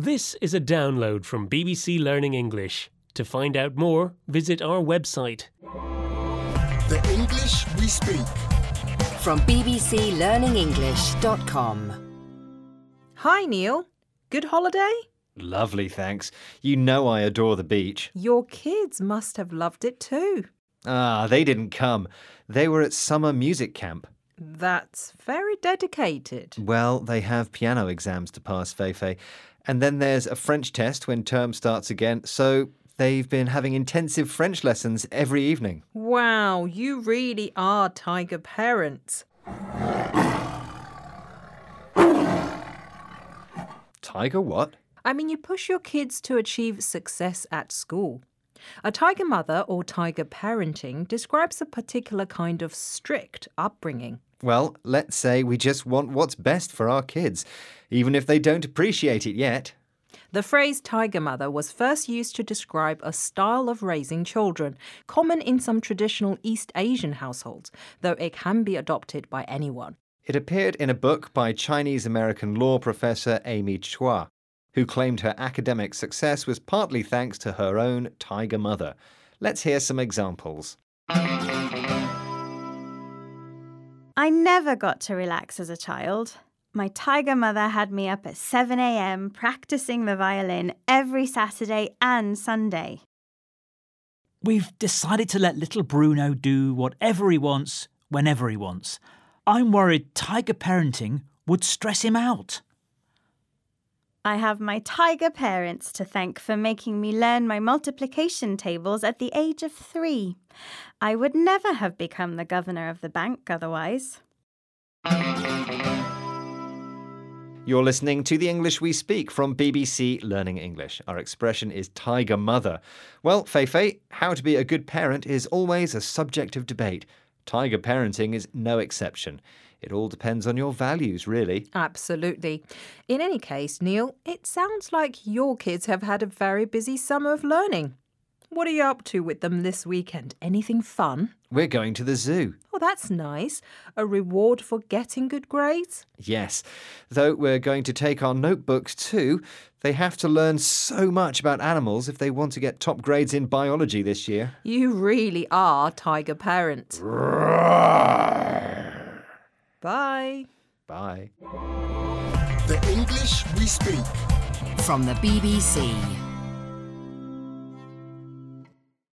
This is a download from BBC Learning English. To find out more, visit our website. The English we speak. From bbclearningenglish.com. Hi, Neil. Good holiday? Lovely, thanks. You know I adore the beach. Your kids must have loved it too. Ah, they didn't come. They were at summer music camp. That's very dedicated. Well, they have piano exams to pass, Feifei. And then there's a French test when term starts again, so they've been having intensive French lessons every evening. Wow, you really are tiger parents. Tiger what? I mean, you push your kids to achieve success at school. A tiger mother or tiger parenting describes a particular kind of strict upbringing. Well, let's say we just want what's best for our kids, even if they don't appreciate it yet. The phrase tiger mother was first used to describe a style of raising children, common in some traditional East Asian households, though it can be adopted by anyone. It appeared in a book by Chinese American law professor Amy Chua, who claimed her academic success was partly thanks to her own tiger mother. Let's hear some examples. I never got to relax as a child. My tiger mother had me up at 7 a.m. practicing the violin every Saturday and Sunday. We've decided to let little Bruno do whatever he wants, whenever he wants. I'm worried tiger parenting would stress him out. I have my tiger parents to thank for making me learn my multiplication tables at the age of three. I would never have become the governor of the bank otherwise. You're listening to the English we speak from BBC Learning English. Our expression is tiger mother. Well, Feifei, how to be a good parent is always a subject of debate. Tiger parenting is no exception. It all depends on your values, really. Absolutely. In any case, Neil, it sounds like your kids have had a very busy summer of learning. What are you up to with them this weekend? Anything fun? We're going to the zoo. Oh, that's nice. A reward for getting good grades? Yes, though we're going to take our notebooks too. They have to learn so much about animals if they want to get top grades in biology this year. You really are tiger parents. Bye. Bye. The English we speak. From the BBC.